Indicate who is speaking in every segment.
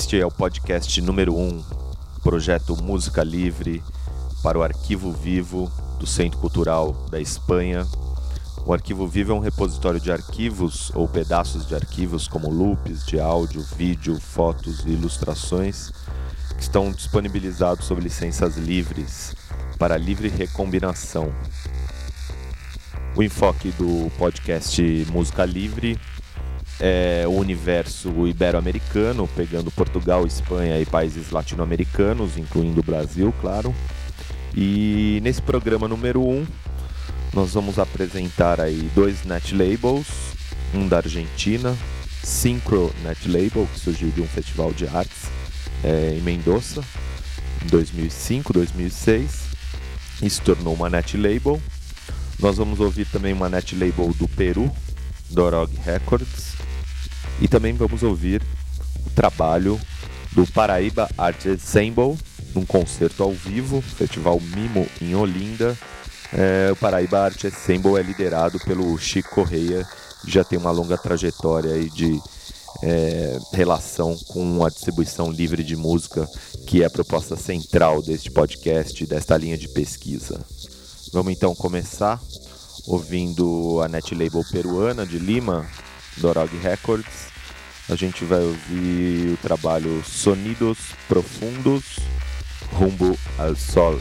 Speaker 1: Este é o podcast número 1, um, projeto Música Livre para o Arquivo Vivo do Centro Cultural da Espanha. O Arquivo Vivo é um repositório de arquivos ou pedaços de arquivos, como loops de áudio, vídeo, fotos e ilustrações, que estão disponibilizados sob licenças livres para livre recombinação. O enfoque do podcast Música Livre é, o universo ibero-americano, pegando Portugal, Espanha e países latino-americanos, incluindo o Brasil, claro. E nesse programa número 1, um, nós vamos apresentar aí dois net labels, um da Argentina, Synchro Net Label, que surgiu de um festival de artes é, em Mendoza, em 2005, 2006, e se tornou uma net label. Nós vamos ouvir também uma net label do Peru, Dorog Records, e também vamos ouvir o trabalho do Paraíba Art Ensemble, num concerto ao vivo, Festival Mimo em Olinda. É, o Paraíba Art Ensemble é liderado pelo Chico Correia, que já tem uma longa trajetória aí de é, relação com a distribuição livre de música, que é a proposta central deste podcast, desta linha de pesquisa. Vamos então começar ouvindo a net label peruana de Lima, Dorog Records, a gente vai ouvir o trabalho Sonidos Profundos Rumbo ao Sol.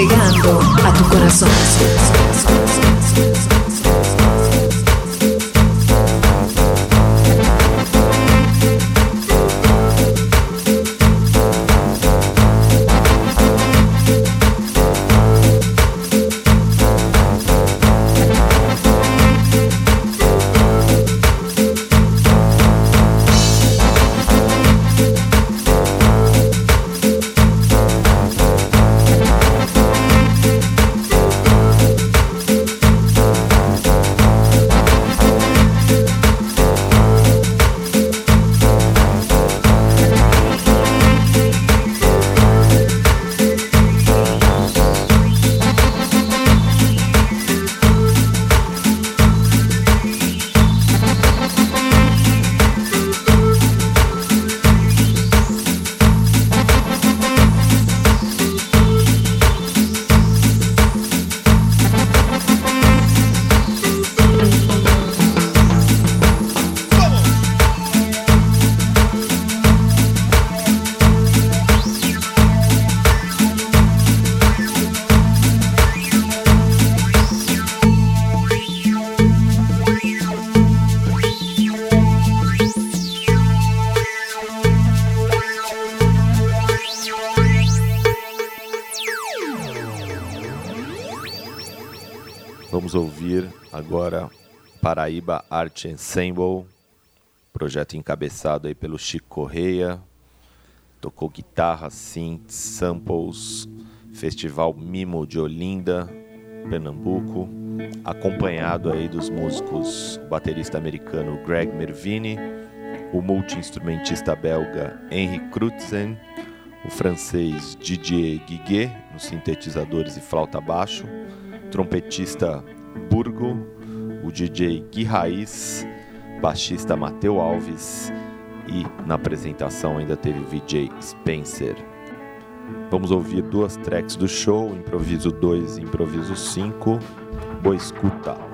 Speaker 2: Llegando a tu corazón.
Speaker 1: Paraíba Art Ensemble, projeto encabeçado aí pelo Chico Correia. Tocou guitarra, synths, samples, Festival Mimo de Olinda, Pernambuco, acompanhado aí dos músicos, o baterista americano Greg Mervini, o multi-instrumentista belga Henry Krutzen, o francês Didier Guiguet, nos sintetizadores e flauta baixo, trompetista Burgo, o DJ Gui Raiz, baixista Mateu Alves e na apresentação ainda teve o VJ Spencer. Vamos ouvir duas tracks do show, improviso 2 e improviso 5. Boa escuta!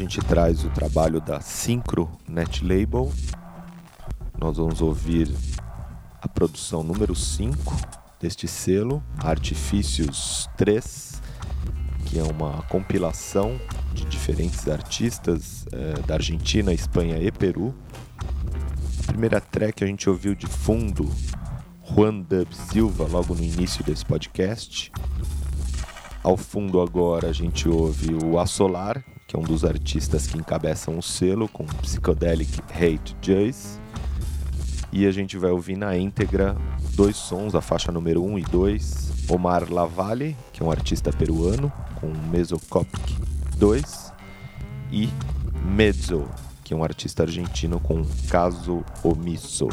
Speaker 1: Gente traz o trabalho da Synchro Net Label. Nós vamos ouvir a produção número 5 deste selo, Artifícios 3, que é uma compilação de diferentes artistas eh, da Argentina, Espanha e Peru. A primeira track a gente ouviu de fundo Juan Dub Silva logo no início desse podcast. Ao fundo agora a gente ouve o Assolar, que é um dos artistas que encabeçam o selo com Psychedelic Hate Jazz. E a gente vai ouvir na íntegra dois sons, a faixa número 1 um e 2, Omar Lavalle, que é um artista peruano, com Mesocopic 2, e Mezzo, que é um artista argentino com Caso Omisso.